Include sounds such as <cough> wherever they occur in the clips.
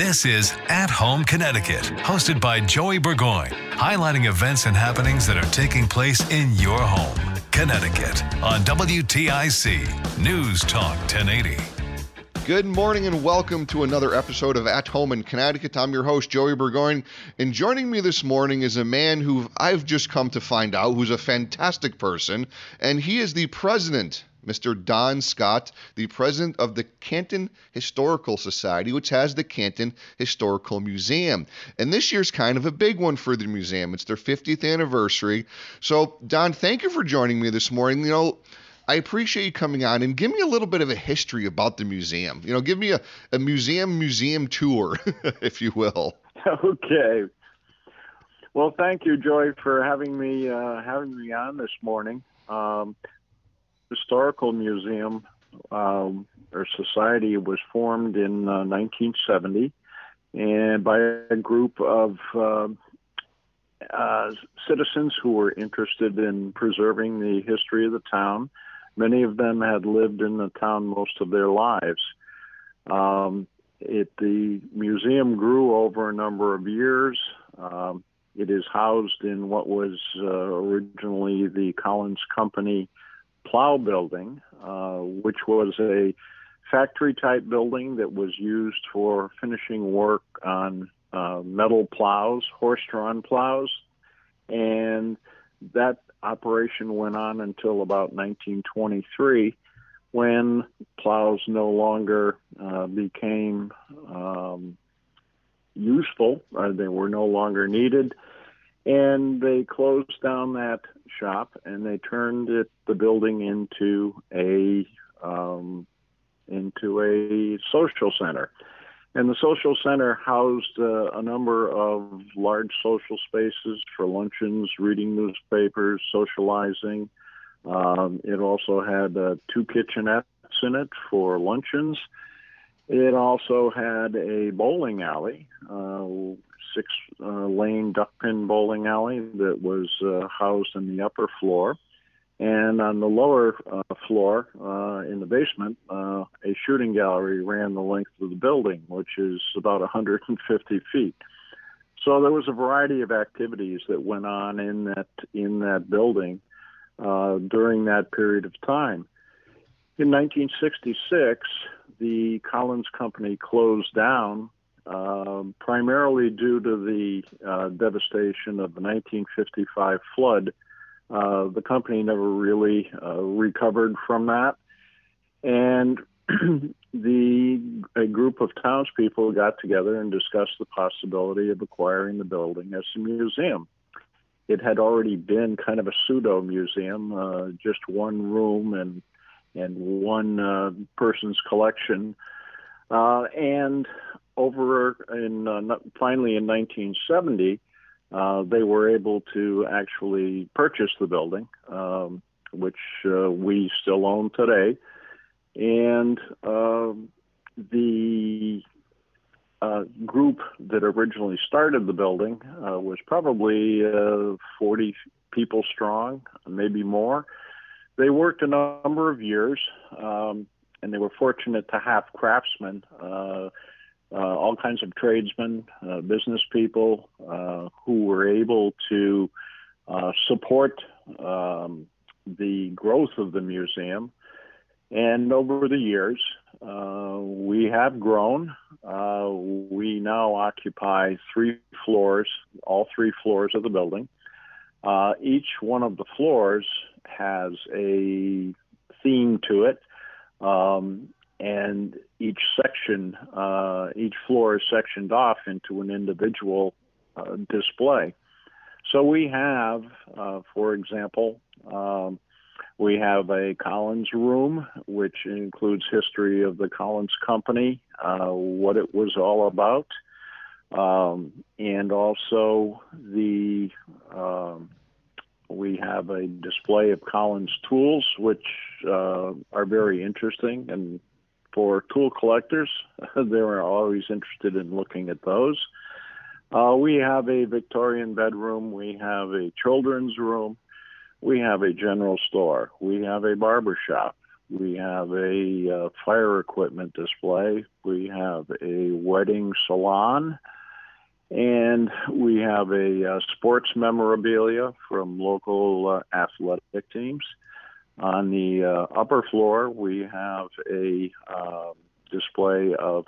This is At Home Connecticut, hosted by Joey Burgoyne, highlighting events and happenings that are taking place in your home, Connecticut, on WTIC News Talk 1080. Good morning and welcome to another episode of At Home in Connecticut. I'm your host, Joey Burgoyne, and joining me this morning is a man who I've just come to find out who's a fantastic person, and he is the president Mr. Don Scott, the president of the Canton Historical Society, which has the Canton Historical Museum. And this year's kind of a big one for the museum. It's their 50th anniversary. So, Don, thank you for joining me this morning. You know, I appreciate you coming on and give me a little bit of a history about the museum. You know, give me a, a museum museum tour, <laughs> if you will. Okay. Well, thank you, Joy, for having me uh, having me on this morning. Um, Historical Museum um, or Society was formed in uh, 1970 and by a group of uh, uh, citizens who were interested in preserving the history of the town. Many of them had lived in the town most of their lives. Um, it, the museum grew over a number of years. Um, it is housed in what was uh, originally the Collins Company plow building, uh, which was a factory type building that was used for finishing work on uh, metal plows, horse drawn plows. And that operation went on until about 1923 when plows no longer uh, became um, useful, uh, they were no longer needed, and they closed down that shop and they turned it the building into a um, into a social center. And the social center housed uh, a number of large social spaces for luncheons, reading newspapers, socializing. Um, it also had uh, two kitchenettes in it for luncheons. It also had a bowling alley, uh, six uh, lane duck pin bowling alley that was uh, housed in the upper floor. And on the lower uh, floor uh, in the basement, uh, a shooting gallery ran the length of the building, which is about 150 feet. So there was a variety of activities that went on in that in that building uh, during that period of time. In 1966, the Collins Company closed down um, primarily due to the uh, devastation of the 1955 flood. Uh, the company never really uh, recovered from that, and <clears throat> the a group of townspeople got together and discussed the possibility of acquiring the building as a museum. It had already been kind of a pseudo museum, uh, just one room and and one uh, person's collection. Uh, and over in uh, finally in 1970, uh, they were able to actually purchase the building, um, which uh, we still own today, and um, the uh, group that originally started the building uh, was probably uh, 40 people strong, maybe more. They worked a number of years, um, and they were fortunate to have craftsmen uh, all kinds of tradesmen, uh, business people uh, who were able to uh, support um, the growth of the museum. And over the years, uh, we have grown. uh, we now occupy three floors, all three floors of the building. Uh, each one of the floors has a theme to it, um, and each section, uh, each floor is sectioned off into an individual uh, display. So we have, uh, for example, um, we have a Collins room, which includes history of the Collins Company, uh, what it was all about, um, and also the um, we have a display of Collins tools, which uh, are very interesting, and for tool collectors, <laughs> they're always interested in looking at those. Uh, we have a Victorian bedroom. We have a children's room. We have a general store. We have a barber shop. We have a uh, fire equipment display. We have a wedding salon. And we have a uh, sports memorabilia from local uh, athletic teams. On the uh, upper floor, we have a um, display of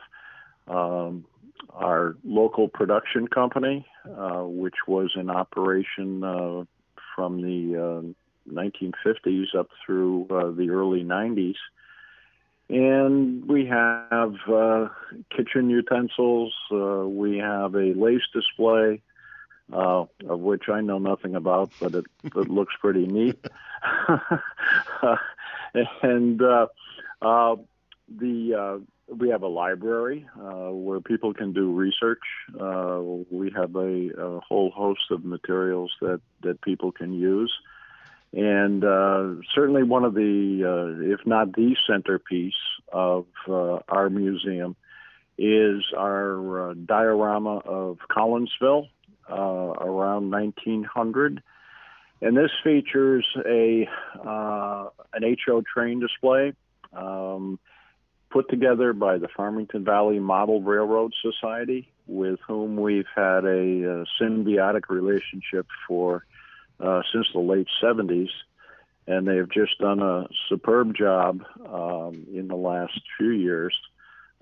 um, our local production company, uh, which was in operation uh, from the 1950s uh, up through uh, the early 90s. And we have uh, kitchen utensils. we have a lace display, of which I know nothing about, but it, it looks pretty neat. <laughs> <laughs> and the we have a library uh, where people can do research. Uh, we have a, a, whole host of materials that, that people can use. And uh, certainly one of the, uh, if not the centerpiece of uh, our museum, is our uh, diorama of Collinsville around 1900. And this features a an HO train display. Um, put together by the Farmington Valley Model Railroad Society, with whom we've had a, a symbiotic relationship for uh, since the late 70s. And they've just done a superb job um, in the last few years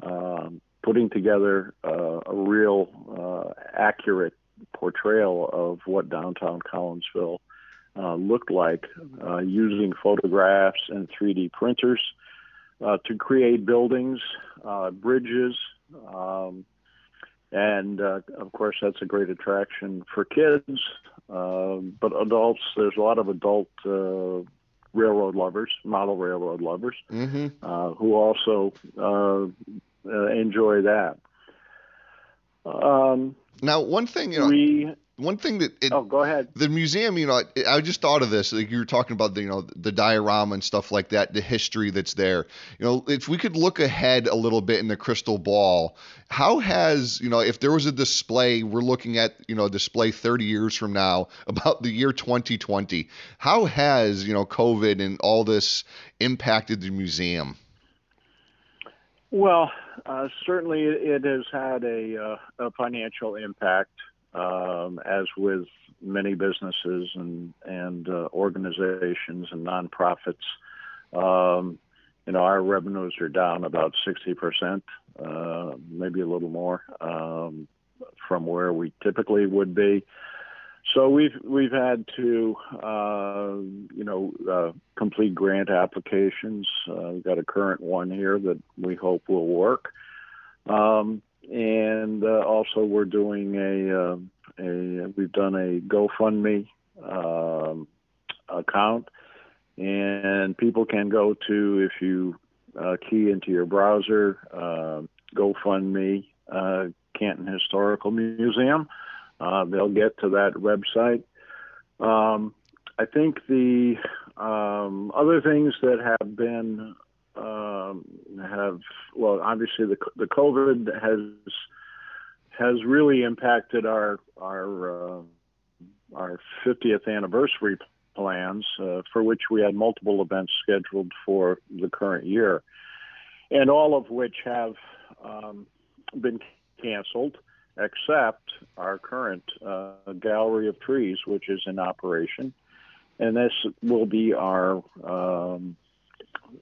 um, putting together uh, a real uh, accurate portrayal of what downtown Collinsville uh, looked like uh, using photographs and 3D printers uh, to create buildings, uh, bridges, um, and uh, of course that's a great attraction for kids. Um, but adults, there's a lot of adult uh, railroad lovers, model railroad lovers, mm-hmm. Uh, who also uh, enjoy that. Um, now, one thing you know, we one thing that it, oh go ahead. the museum you know i just thought of this like you were talking about the you know the diorama and stuff like that the history that's there. You know if we could look ahead a little bit in the crystal ball how has you know if there was a display we're looking at you know a display 30 years from now <laughs> about the year 2020 how has you know covid and all this impacted the museum? Well uh, certainly it has had a, uh, a financial impact um, as with many businesses and and uh, organizations and nonprofits. Um, you know, our revenues are down about sixty percent, uh, maybe a little more um, from where we typically would be. So we've we've had to uh, you know uh, complete grant applications. Uh, we've got a current one here that we hope will work. Um, and uh, also we're doing a, uh, a we've done a GoFundMe um, account, and people can go to if you uh, key into your browser uh, GoFundMe uh, Canton Historical Museum. Uh, they'll get to that website. Um, I think the um, other things that have been um, have well, obviously the the COVID has has really impacted our our uh, our 50th anniversary plans, uh, for which we had multiple events scheduled for the current year, and all of which have um, been canceled, except our current uh, gallery of trees, which is in operation, and this will be our um,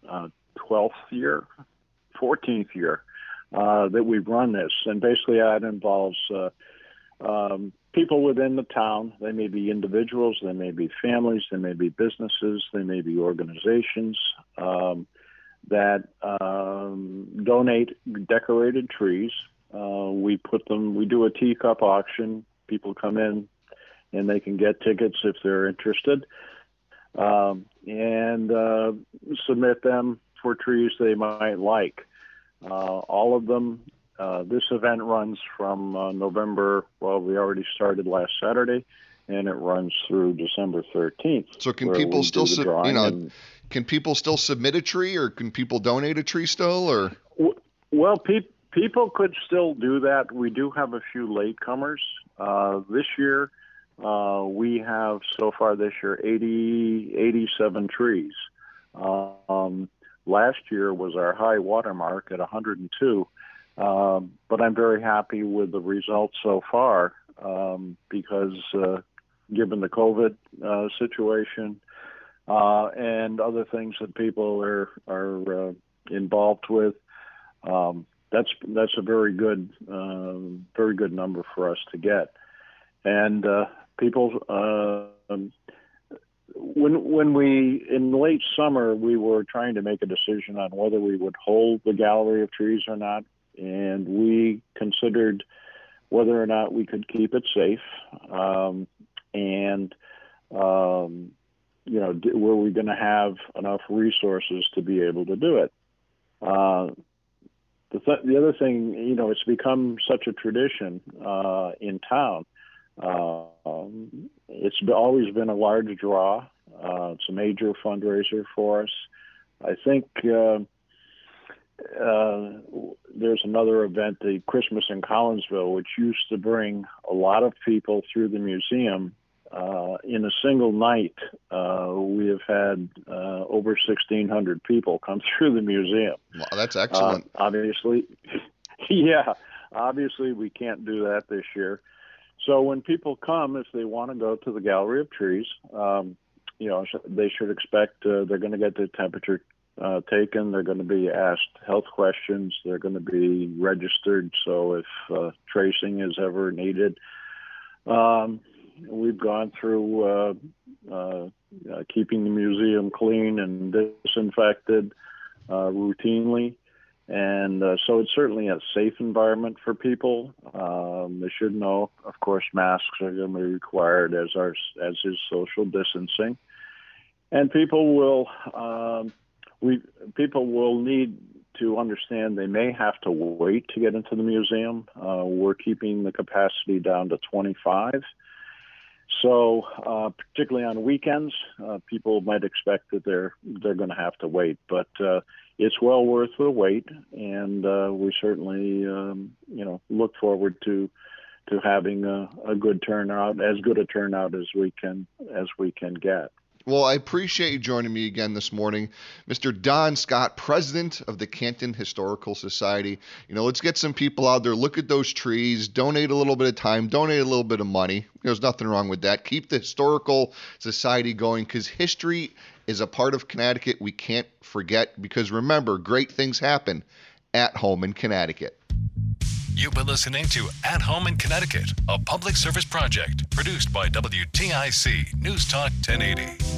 uh, 12th year, 14th year uh, that we've run this. And basically, that involves uh, um, people within the town. They may be individuals, they may be families, they may be businesses, they may be organizations um, that um, donate decorated trees. Uh, we put them. We do a teacup auction. People come in, and they can get tickets if they're interested, um, and uh, submit them for trees they might like. Uh, all of them uh, this event runs from uh, November, well, we already started last Saturday, and it runs through December 13th. So can people still, su- you know, and, can people still submit a tree, or can people donate a tree still, or? Well, pe- people could still do that. We do have a few latecomers. Uh, this year, uh, we have so far this year 80, 87 trees. Um, last year was our high watermark at 102 um, but I'm very happy with the results so far um, because, uh, given the COVID uh, situation uh, and other things that people are are uh, involved with, um, that's that's a very good um, very good number for us to get. And uh, people, um, when when we in late summer we were trying to make a decision on whether we would hold the gallery of trees or not and we considered whether or not we could keep it safe, um, and um, you know, were we going to have enough resources to be able to do it? Uh, the, th- the other thing, you know, it's become such a tradition uh, in town. Uh, um, it's always been a large draw. Uh, it's a major fundraiser for us. I think uh, uh, there's another event, the Christmas in Collinsville, which used to bring a lot of people through the museum. Uh, in a single night, uh, we have had uh, over 1,600 people come <laughs> through the museum. Wow, that's excellent. Obviously, <laughs> yeah, obviously we can't do that this year. So when people come, if they want to go to the Gallery of Trees, um, you know, they should expect uh, they're going to get their temperature uh, taken. They're going to be asked health questions. They're going to be registered. So if uh, tracing is ever needed, um, we've gone through uh, uh, uh keeping the museum clean and disinfected routinely. And so it's certainly a safe environment for people. Um, they should know, of course, masks are going to be required as our as is social distancing, and people will um, we people will need to understand they may have to wait to get into the museum. Uh, we're keeping the capacity down to 25. So, uh, particularly on weekends, uh, people might expect that they're they're going to have to wait, but uh, it's well worth the wait, and uh, we certainly um, you know look forward to to having a, a good turnout, as good a turnout as we can as we can get. Well, I appreciate you joining me again this morning, Mr. Don Scott, president of the Canton Historical Society. You know, let's get some people out there, look at those trees, donate a little bit of time, donate a little bit of money. There's nothing wrong with that. Keep the Historical Society going because history is a part of Connecticut we can't forget because remember, great things happen at home in Connecticut. You've been listening to At Home in Connecticut, a public service project produced by WTIC News Talk 1080.